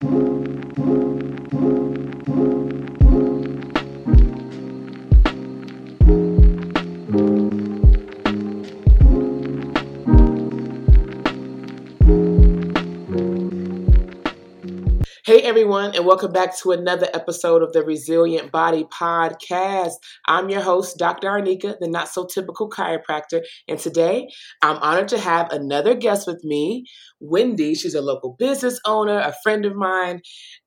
Hey everyone, and welcome back to another episode of the Resilient Body Podcast. I'm your host, Dr. Arneka, the not so typical chiropractor, and today I'm honored to have another guest with me, Wendy. She's a local business owner, a friend of mine.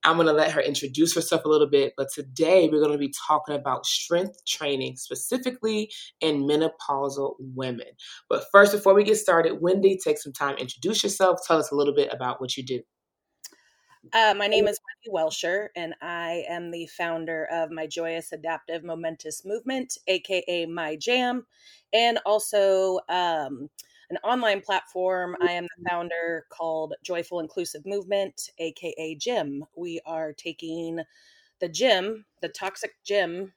I'm going to let her introduce herself a little bit, but today we're going to be talking about strength training, specifically in menopausal women. But first, before we get started, Wendy, take some time, introduce yourself, tell us a little bit about what you do. Uh, my name is Wendy Welsher, and I am the founder of My Joyous Adaptive Momentous Movement, aka My Jam, and also um, an online platform. I am the founder called Joyful Inclusive Movement, aka Gym. We are taking the gym, the toxic gym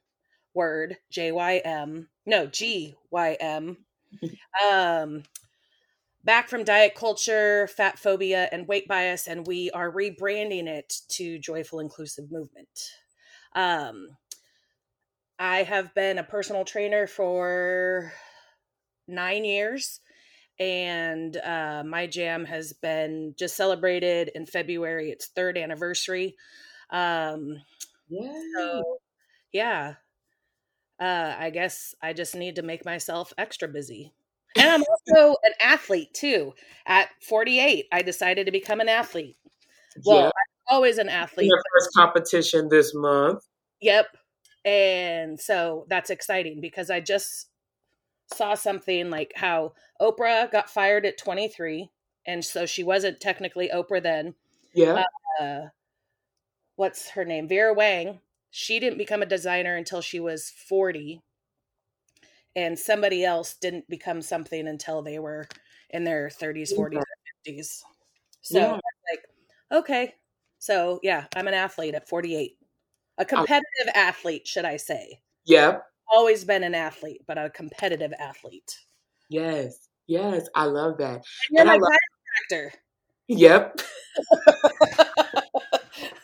word, J Y M, no, G Y M, um, back from diet culture, fat phobia, and weight bias, and we are rebranding it to Joyful Inclusive Movement. Um, I have been a personal trainer for nine years, and uh, my jam has been just celebrated in February, its third anniversary. Um, Yeah. so, yeah, uh, I guess I just need to make myself extra busy. And I'm also an athlete too. At 48, I decided to become an athlete. Well, yeah. I'm always an athlete. Your first competition this month. Yep. And so that's exciting because I just saw something like how Oprah got fired at 23. And so she wasn't technically Oprah then. Yeah. Uh, what's her name? Vera Wang. She didn't become a designer until she was 40. And somebody else didn't become something until they were in their 30s, 40s, or 50s. So Yeah. Like, okay. So yeah, I'm an athlete at 48. A competitive athlete, should I say. Yep. Always been an athlete, but a competitive athlete. Yes. Yes. I love that. And you're And my love- chiropractor. Yep.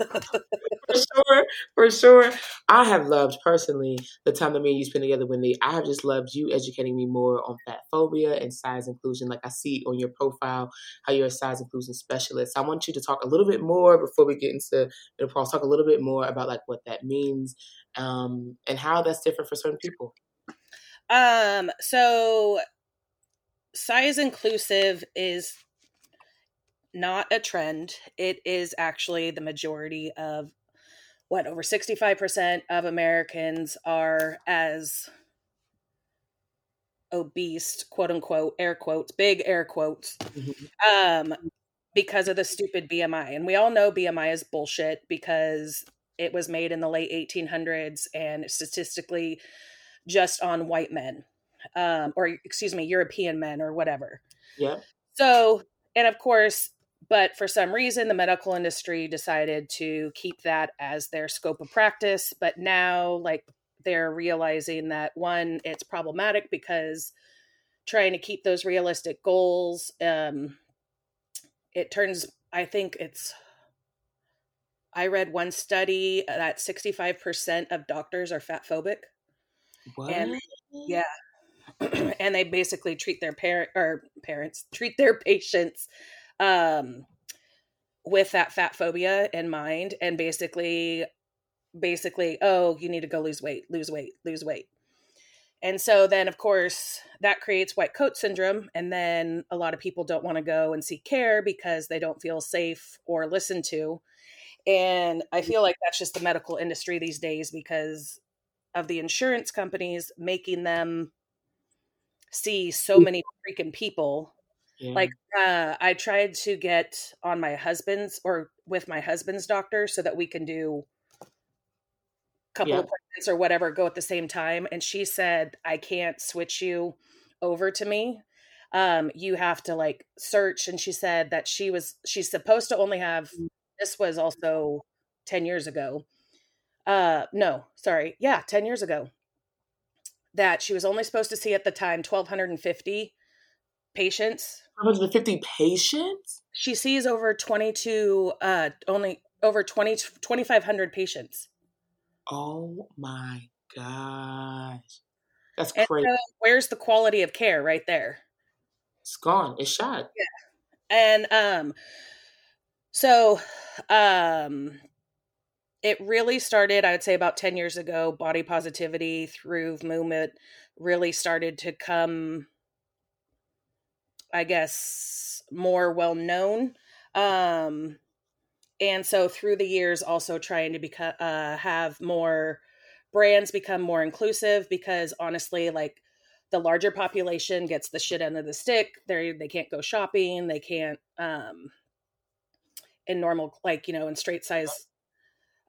for sure, for sure. I have loved personally the time that me and you spend together, Wendy. I have just loved you educating me more on fat phobia and size inclusion. Like I see on your profile how you're a size inclusion specialist. I want you to talk a little bit more before we get into menopause. Talk a little bit more about like what that means um, and how that's different for certain people. Um, so size inclusive is not a trend. It is actually the majority of what over 65% of Americans are as obese, quote unquote, air quotes, big air quotes, um, because of the stupid BMI. And we all know BMI is bullshit because it was made in the late 1800s and statistically just on white men, um, or excuse me, European men or whatever. Yeah. So, and of course, but for some reason, the medical industry decided to keep that as their scope of practice. But now, like, they're realizing that one, it's problematic because trying to keep those realistic goals, um, it turns, I think it's, I read one study that 65% of doctors are fat phobic. What? And- Yeah. and they basically treat their parent or parents treat their patients um with that fat phobia in mind and basically basically oh you need to go lose weight lose weight lose weight. And so then of course that creates white coat syndrome and then a lot of people don't want to go and seek care because they don't feel safe or listened to. And i feel like that's just the medical industry these days because of the insurance companies making them see so many freaking people Yeah. like uh i tried to get on my husband's or with my husband's doctor so that we can do a couple Yeah. appointments or whatever go at the same time and she said i can't switch you over to me um you have to like search and she said that she was she's supposed to only have this was also 10 years ago uh no sorry yeah 10 years ago that she was only supposed to see at the time 1250 patients. 150 patients? she sees over 22 uh only over 20 2500 patients. Oh my gosh. That's and crazy. so where's the quality of care right there? It's gone. It's shot. Yeah. And um so um it really started i would say about 10 years ago body positivity through movement really started to come i guess more well known um and so through the years also trying to become uh, have more brands become more inclusive because honestly like the larger population gets the shit end of the stick. They they can't go shopping. They can't um in normal like you know in straight size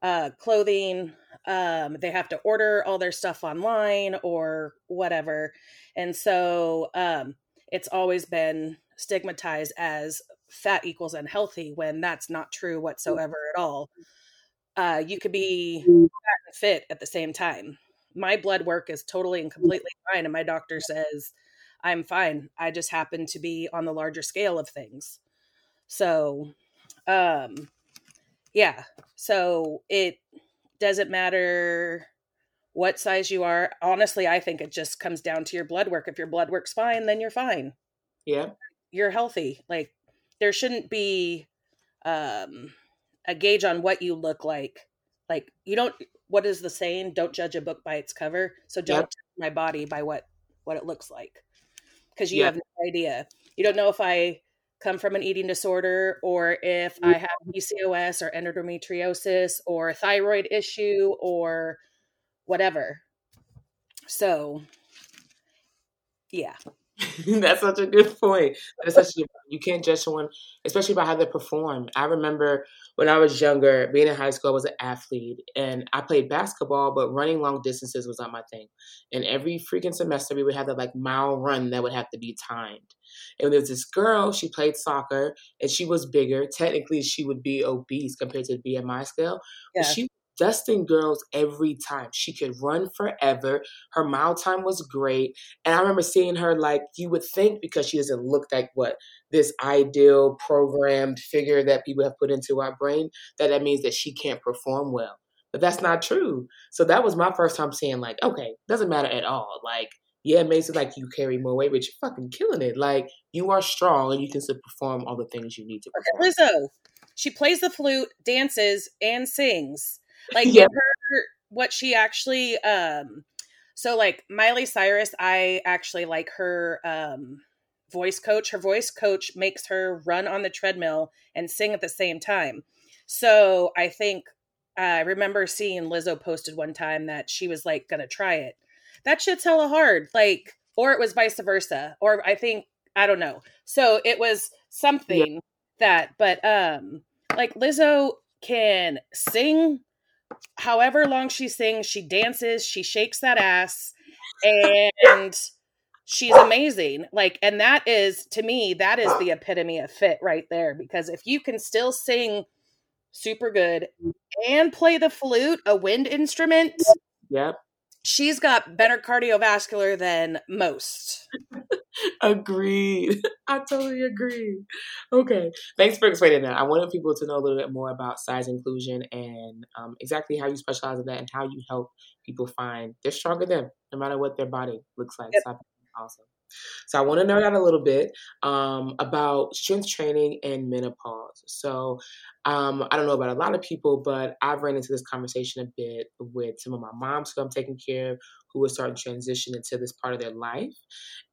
uh clothing um they have to order all their stuff online or whatever. And so um it's always been stigmatized as fat equals unhealthy when that's not true whatsoever at all. Uh, you could be fat and fit at the same time. My blood work is totally and completely fine, and my doctor says I'm fine. I just happen to be on the larger scale of things. So, um, yeah. So it doesn't matter what size you are. Honestly, I think it just comes down to your blood work. If your blood work's fine, then you're fine. Yeah. You're healthy. Like there shouldn't be um a gauge on what you look like. Like you don't what is the saying? Don't judge a book by its cover. So don't yep. my body by what what it looks like. Because you yep. have no idea. You don't know if I come from an eating disorder or if I have PCOS or endometriosis or a thyroid issue or whatever. So, yeah. That's such a good point. That's such a, you can't judge someone, especially by how they perform. I remember when I was younger, being in high school, I was an athlete and I played basketball, but running long distances was not my thing. And every freaking semester, we would have that like mile run that would have to be timed. And there's this girl, she played soccer and she was bigger. Technically, she would be obese compared to the BMI scale. Yeah. But she dusting girls every time. She could run forever. Her mile time was great. And I remember seeing her like you would think because she doesn't look like what this ideal programmed figure that people have put into our brain, that that means that she can't perform well. But that's not true. So that was my first time seeing like, okay, doesn't matter at all. Like, yeah, it makes it like you carry more weight, but you're fucking killing it. Like you are strong and you can still perform all the things you need to perform. Lizzo, she plays the flute, dances, and sings like yeah. her what she actually um so like Miley Cyrus, I actually like her um voice coach. Her voice coach makes her run on the treadmill and sing at the same time. So I think I remember seeing Lizzo posted one time that she was like gonna try it. That shit's hella hard. Like, or it was vice versa. Or I think I don't know. So it was something yeah. that, but um like Lizzo can sing however long she sings, she dances, she shakes that ass, and she's amazing. Like, and that is to me, that is the epitome of fit right there. Because if you can still sing super good and play the flute, a wind instrument, yep, she's got better cardiovascular than most. Agreed. I totally agree. Okay. Thanks for explaining that. I wanted people to know a little bit more about size inclusion and um, exactly how you specialize in that and how you help people find they're stronger than no matter what their body looks like. Yep. So awesome. So I want to nerd out a little bit um, about strength training and menopause. So um, I don't know about a lot of people, but I've ran into this conversation a bit with some of my moms who I'm taking care of, who are starting to transition into this part of their life.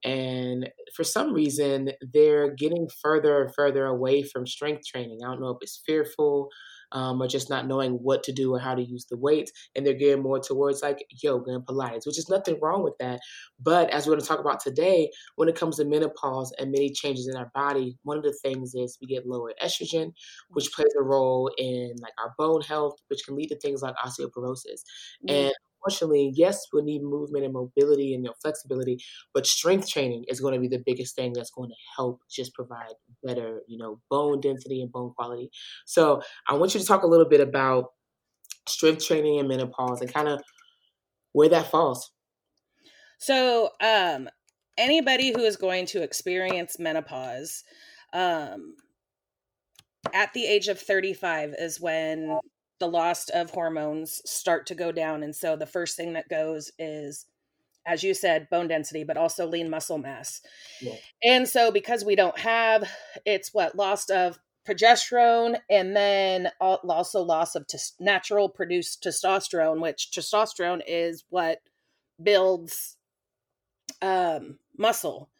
And for some reason, they're getting further and further away from strength training. I don't know if it's fearful um, or just not knowing what to do or how to use the weights. And they're getting more towards like yoga and Pilates, which is nothing wrong with that. But as we're going to talk about today, when it comes to menopause and many changes in our body, one of the things is we get lower estrogen, which plays a role in like our bone health, which can lead to things like osteoporosis. Mm-hmm. And unfortunately, yes, we need movement and mobility and you know, flexibility, but strength training is going to be the biggest thing that's going to help just provide better, you know, bone density and bone quality. So I want you to talk a little bit about strength training and menopause and kind of where that falls. So, um, anybody who is going to experience menopause, um, at the age of 35 is when the loss of hormones start to go down. And so the first thing that goes is, as you said, bone density, but also lean muscle mass. Yeah. And so because we don't have, it's what loss of progesterone and then also loss of t- natural produced testosterone, which testosterone is what builds um, muscle.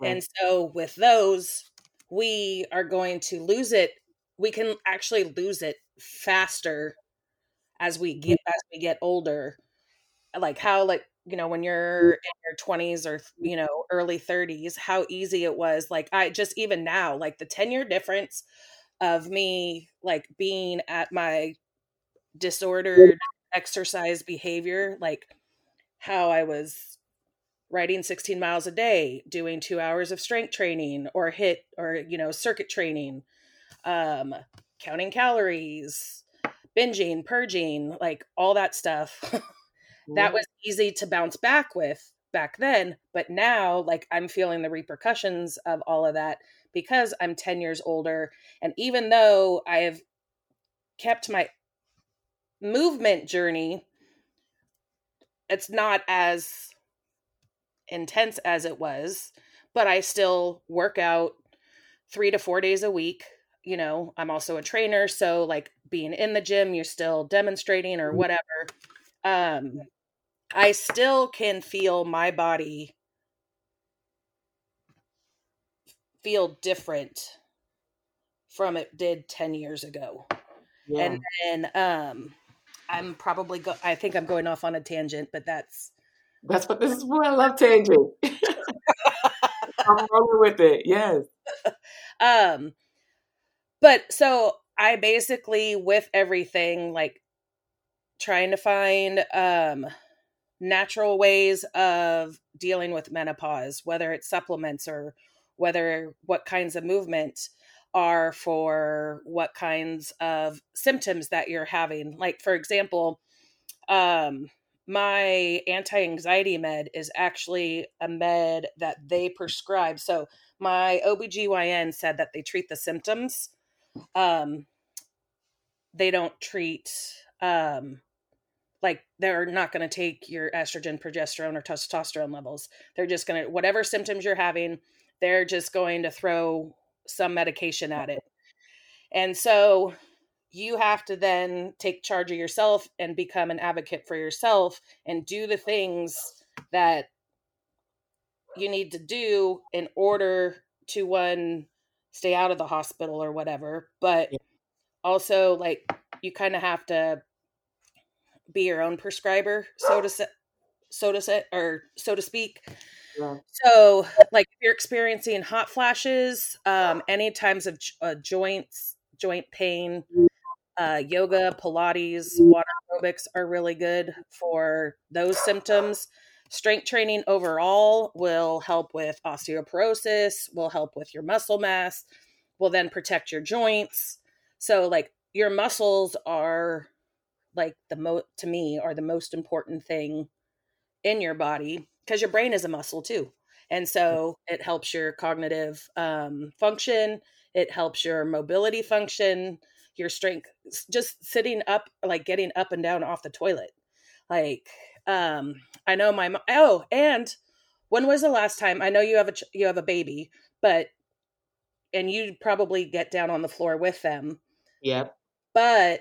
Right. And so with those, we are going to lose it. We can actually lose it faster as we get as we get older. Like how like you know when you're in your 20s or you know early 30s how easy it was like i just even now like the 10 year difference of me like being at my disordered exercise behavior like how i was riding 16 miles a day doing two hours of strength training or HIIT or you know circuit training um counting calories binging purging like all that stuff that was easy to bounce back with back then but now like i'm feeling the repercussions of all of that because i'm 10 years older and even though i've kept my movement journey it's not as intense as it was, but I still work out three to four days a week. You know, I'm also a trainer. So, like being in the gym, you're still demonstrating or mm-hmm. whatever. Um, I still can feel my body feel different from it did 10 years ago. Yeah. And then um I'm probably go I think I'm going off on a tangent, but that's that's what this is why I love tangent. I'm rolling with it. Yes. Um, but so I basically with everything like trying to find um natural ways of dealing with menopause, whether it's supplements or whether what kinds of movement are for what kinds of symptoms that you're having. Like for example, um my anti-anxiety med is actually a med that they prescribe so my obgyn said that they treat the symptoms um they don't treat um like they're not going to take your estrogen progesterone or testosterone levels. They're just going to whatever symptoms you're having they're just going to throw some medication at it. And so you have to then take charge of yourself and become an advocate for yourself and do the things that you need to do in order to one stay out of the hospital or whatever but yeah. also like you kind of have to be your own prescriber so to say so to say or so to speak yeah. so like if you're experiencing hot flashes um any times of uh, joints joint pain uh, yoga, Pilates, water aerobics are really good for those symptoms. Strength training overall will help with osteoporosis, will help with your muscle mass, will then protect your joints. So, like, your muscles are like the mo to me are the most important thing in your body because your brain is a muscle too. And so it helps your cognitive um, function it helps your mobility function your strength just sitting up like getting up and down off the toilet. Like um i know my oh and when was the last time i know you have a you have a baby but and you probably get down on the floor with them yep but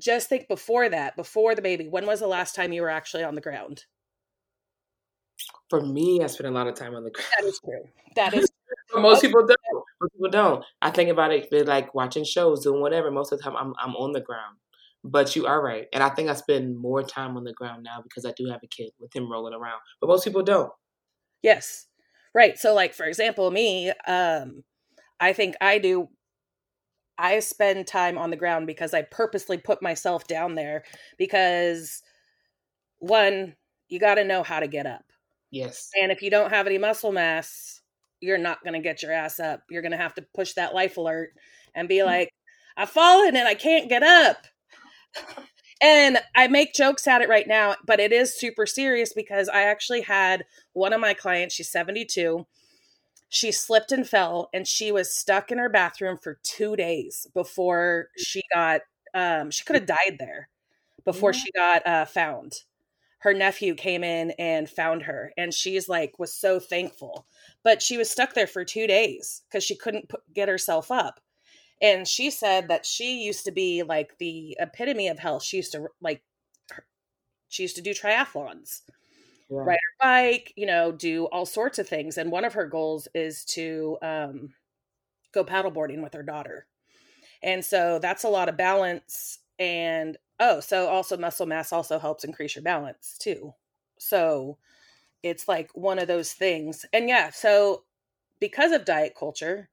just think before that before the baby when was the last time you were actually on the ground for me i spend a lot of time on the ground that is true that is most people don't. Most people don't. I think about it like watching shows, doing whatever. Most of the time, I'm I'm on the ground. But you are right, and I think I spend more time on the ground now because I do have a kid with him rolling around. But most people don't. Yes, right. So, like for example, me, um, I think I do. I spend time on the ground because I purposely put myself down there because one, you got to know how to get up. Yes. And if you don't have any muscle mass, you're not going to get your ass up. You're going to have to push that life alert and be mm. like, I've fallen and I can't get up. And I make jokes at it right now, but it is super serious because I actually had one of my clients, she's 72. she slipped and fell and she was stuck in her bathroom for two days before she got um she could have died there before yeah. she got uh found her nephew came in and found her and she's like was so thankful but she was stuck there for two days because she couldn't put, get herself up and she said that she used to be like the epitome of health she used to like she used to do triathlons yeah. ride her bike, you know, do all sorts of things. And one of her goals is to um, go paddleboarding with her daughter. And so that's a lot of balance. And oh, so also muscle mass also helps increase your balance too. So it's like one of those things. And yeah, so because of diet culture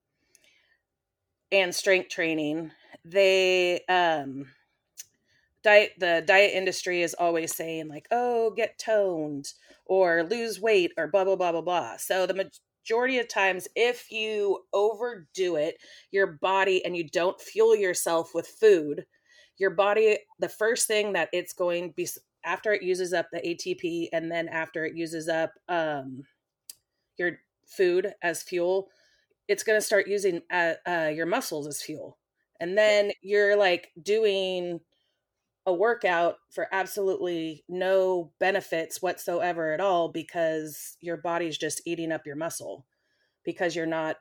and strength training, they um diet the diet industry is always saying like oh get toned or lose weight or blah blah blah blah blah. So the majority of times if you overdo it your body and you don't fuel yourself with food your body the first thing that it's going be after it uses up the atp and then after it uses up um, your food as fuel it's going to start using uh, uh, your muscles as fuel and then you're like doing a workout for absolutely no benefits whatsoever at all because your body's just eating up your muscle because you're not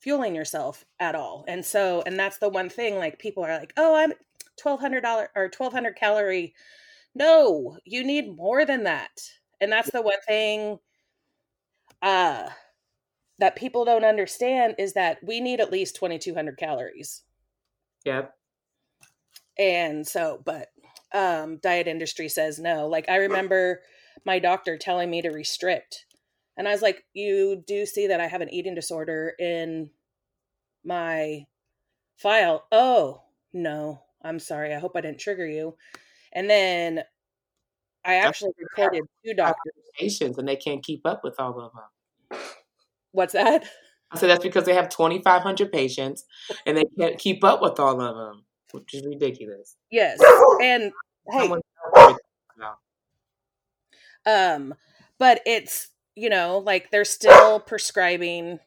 fueling yourself at all. And so, and that's the one thing like people are like, oh, I'm $1,200 or 1,200 calorie. No, you need more than that. And that's the one thing uh, that people don't understand is that we need at least 2,200 calories. Yep. And so but um diet industry says no. Like i remember my doctor telling me to restrict and i was like you do see that i have an eating disorder in my file. Oh no. I'm sorry. I hope i didn't trigger you. And then i actually reported two doctors. patients and they can't keep up with all of them what's that i said that's because they have 2500 patients and they can't keep up with all of them which is ridiculous. Yes, and hey, um, but it's you know like they're still prescribing.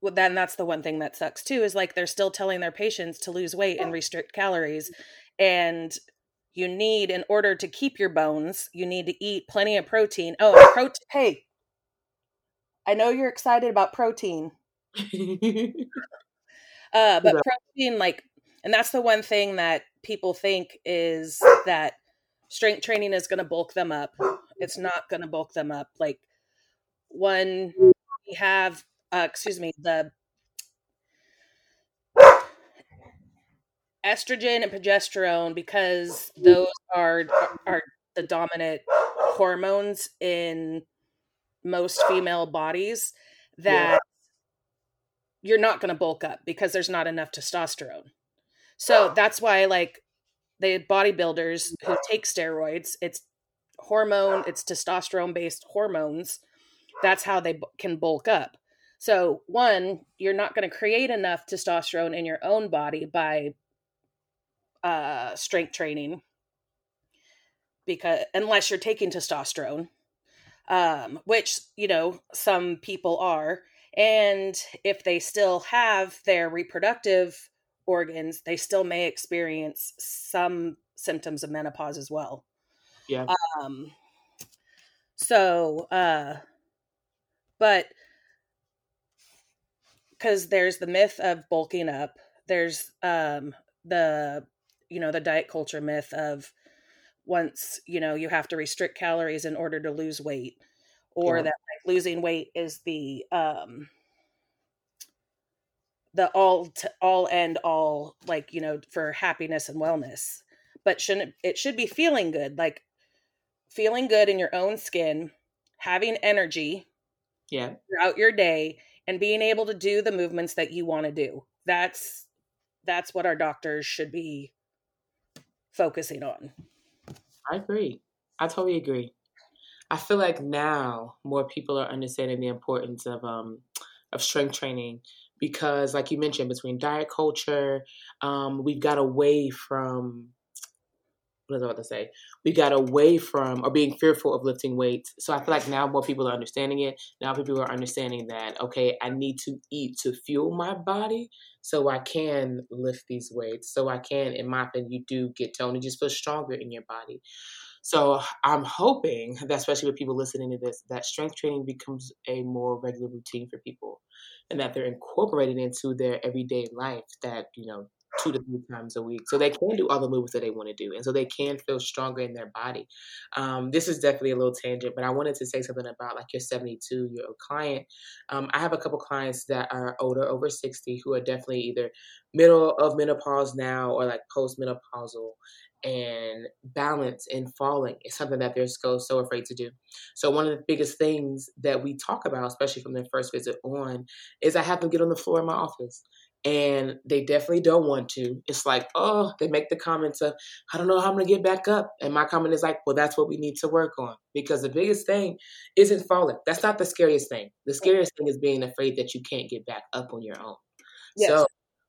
Well, then that's the one thing that sucks too is like they're still telling their patients to lose weight and restrict calories, and you need in order to keep your bones, you need to eat plenty of protein. Oh, protein. Hey, I know you're excited about protein. Uh, but protein, like, and that's the one thing that people think is that strength training is going to bulk them up. It's not going to bulk them up. Like, when we have, uh, excuse me, the estrogen and progesterone, because those are are the dominant hormones in most female bodies, that you're not going to bulk up because there's not enough testosterone. So that's why, like, the bodybuilders who take steroids, it's hormone, it's testosterone based hormones. That's how they can bulk up. So, one, you're not going to create enough testosterone in your own body by uh, strength training because unless you're taking testosterone, um, which you know some people are, and if they still have their reproductive organs, they still may experience some symptoms of menopause as well. Yeah. Um, so, uh, but because there's the myth of bulking up, there's um, the, you know, the diet culture myth of once, you know, you have to restrict calories in order to lose weight or yeah. that like losing weight is the um the all to all end all like you know for happiness and wellness. But shouldn't it should be feeling good like feeling good in your own skin having energy yeah. throughout your day and being able to do the movements that you want to do. That's that's what our doctors should be focusing on i agree. I totally agree. I feel like now more people are understanding the importance of um, of strength training because, like you mentioned, between diet culture, um, we've got away from what was I about to say? We got away from or being fearful of lifting weights. So I feel like now more people are understanding it. Now people are understanding that okay, I need to eat to fuel my body so I can lift these weights. So I can, in my opinion, you do get toned and just feel stronger in your body. So I'm hoping that especially with people listening to this, that strength training becomes a more regular routine for people and that they're incorporating into their everyday life that, you know, two to three times a week. So they can do all the moves that they want to do. And so they can feel stronger in their body. Um, this is definitely a little tangent, but I wanted to say something about like your 72 year old client. Um, I have a couple clients that are older, over 60, who are definitely either middle of menopause now or like post menopausal and balance and falling is something that they're so so afraid to do. So one of the biggest things that we talk about, especially from their first visit on, is I have them get on the floor in my office and they definitely don't want to. It's like, oh, they make the comments of, I don't know how I'm gonna get back up. And my comment is like, well, that's what we need to work on. Because the biggest thing isn't falling. That's not the scariest thing. The scariest thing is being afraid that you can't get back up on your own. Yes. So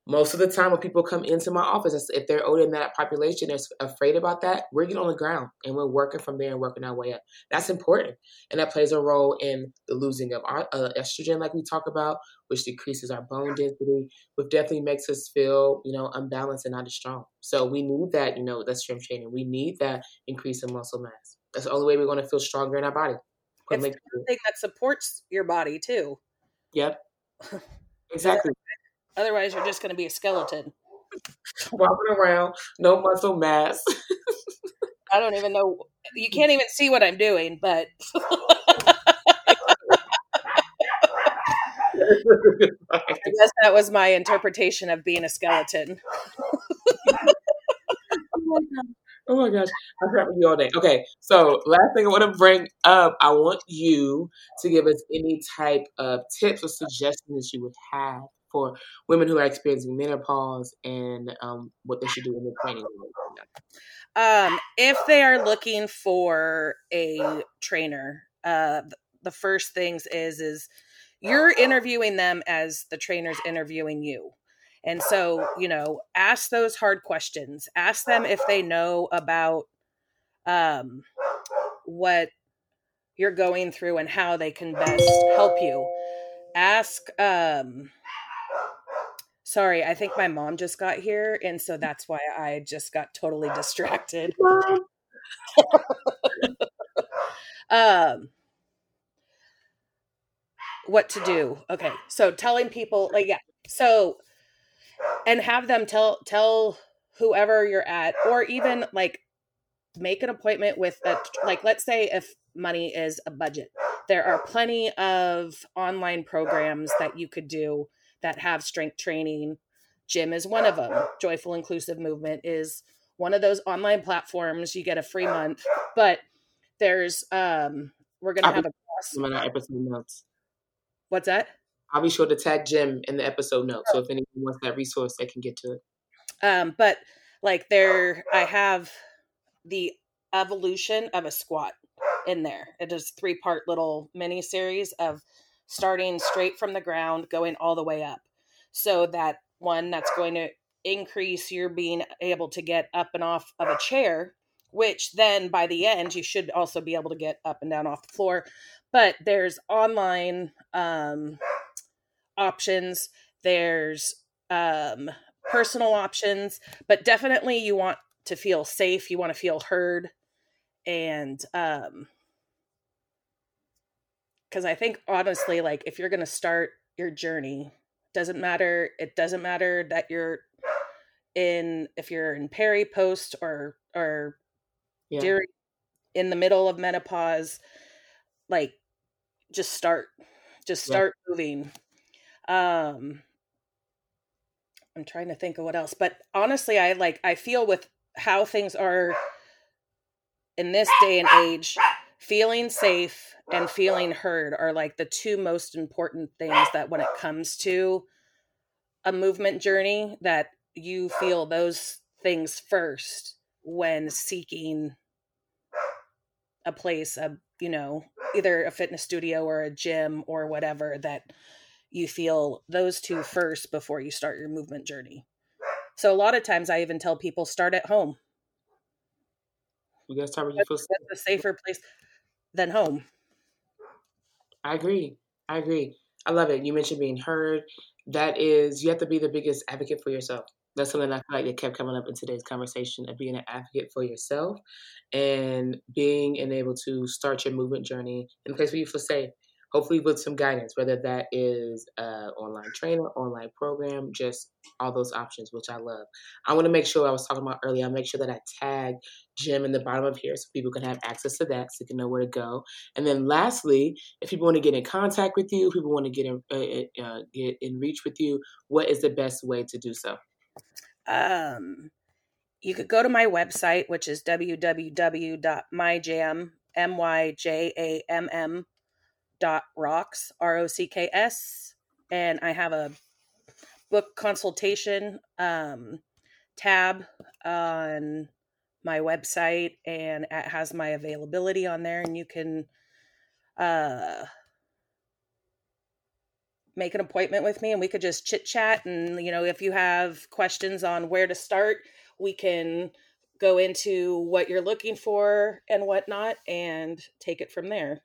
most of the time when people come into my office, if they're older than that population, they're afraid about that, we're getting on the ground and we're working from there and working our way up. That's important. And that plays a role in the losing of our, uh, estrogen, like we talk about, which decreases our bone density, which definitely makes us feel, you know, unbalanced and not as strong. So we need that, you know, that strength training. We need that increase in muscle mass. That's the only way we're going to feel stronger in our body. It's the thing that supports your body too. Yep. Exactly. Otherwise, you're just going to be a skeleton. Walking around, no muscle mass. I don't even know. You can't even see what I'm doing, but. I guess that was my interpretation of being a skeleton. oh my gosh, I have with you all day. Okay, so last thing I want to bring up, I want you to give us any type of tips or suggestions you would have for women who are experiencing menopause and um, what they should do in their training. Um, if they are looking for a trainer, uh, the first things is is you're interviewing them as the trainer's interviewing you. And so, you know, ask those hard questions. Ask them if they know about um, what you're going through and how they can best help you. Ask um, Sorry, I think my mom just got here, and so that's why I just got totally distracted. um, what to do? Okay, so telling people, like, yeah, so, and have them tell tell whoever you're at, or even like make an appointment with a like. Let's say if money is a budget, there are plenty of online programs that you could do that have strength training. Gym is one of them. Joyful Inclusive Movement is one of those online platforms. You get a free month, but there's um we're gonna have a class. in our episode notes. What's that? I'll be sure to tag Gym in the episode notes. So if anyone wants that resource, they can get to it. Um, but like there, I have the evolution of a squat in there. It is three part little mini series of starting straight from the ground, going all the way up. So that one that's going to increase your being able to get up and off of a chair, which then by the end you should also be able to get up and down off the floor. But there's online um, options, there's um, personal options, but definitely you want to feel safe, you want to feel heard, and um, because I think honestly, like if you're gonna start your journey, doesn't matter. It doesn't matter that you're in if you're in peri, post, or or yeah. during in the middle of menopause. Like, just start, just start yeah. moving. Um, I'm trying to think of what else, but honestly, I like I feel with how things are in this day and age feeling safe and feeling heard are like the two most important things that when it comes to a movement journey that you feel those things first when seeking a place a you know either a fitness studio or a gym or whatever that you feel those two first before you start your movement journey so a lot of times i even tell people start at home You gotta start where you feel. That's a safer place than home. I agree. I agree. I love it. You mentioned being heard. That is, you have to be the biggest advocate for yourself. That's something I feel like that kept coming up in today's conversation of being an advocate for yourself and being able to start your movement journey in a place where you feel safe hopefully with some guidance, whether that is online trainer, online program, just all those options, which I love. I want to make sure I was talking about earlier, I make sure that I tag Gym in the bottom of here so people can have access to that so they can know where to go. And then lastly, if people want to get in contact with you, people want to get in, uh, uh, get in reach with you, what is the best way to do so? Um, you could go to my website, which is www.myjam, M-Y-J-A-M-M dot rocks r-o-c-k-s and i have a book consultation um, tab on my website and it has my availability on there and you can uh, make an appointment with me and we could just chit chat and you know if you have questions on where to start we can go into what you're looking for and whatnot and take it from there.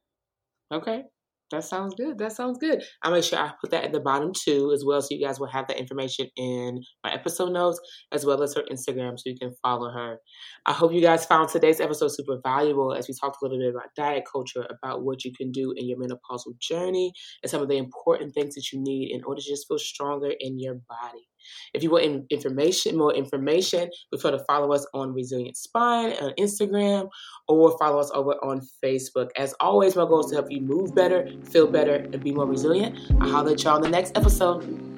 Okay that sounds good. That sounds good. I'll make sure I put that at the bottom too, as well, so you guys will have that information in my episode notes, as well as her Instagram, so you can follow her. I hope you guys found today's episode super valuable as we talked a little bit about diet culture, about what you can do in your menopausal journey, and some of the important things that you need in order to just feel stronger in your body. If you want information, more information, be sure to follow us on Resilient Spine on Instagram or follow us over on Facebook. As always, my goal is to help you move better, feel better, and be more resilient. I'll holler at y'all in the next episode.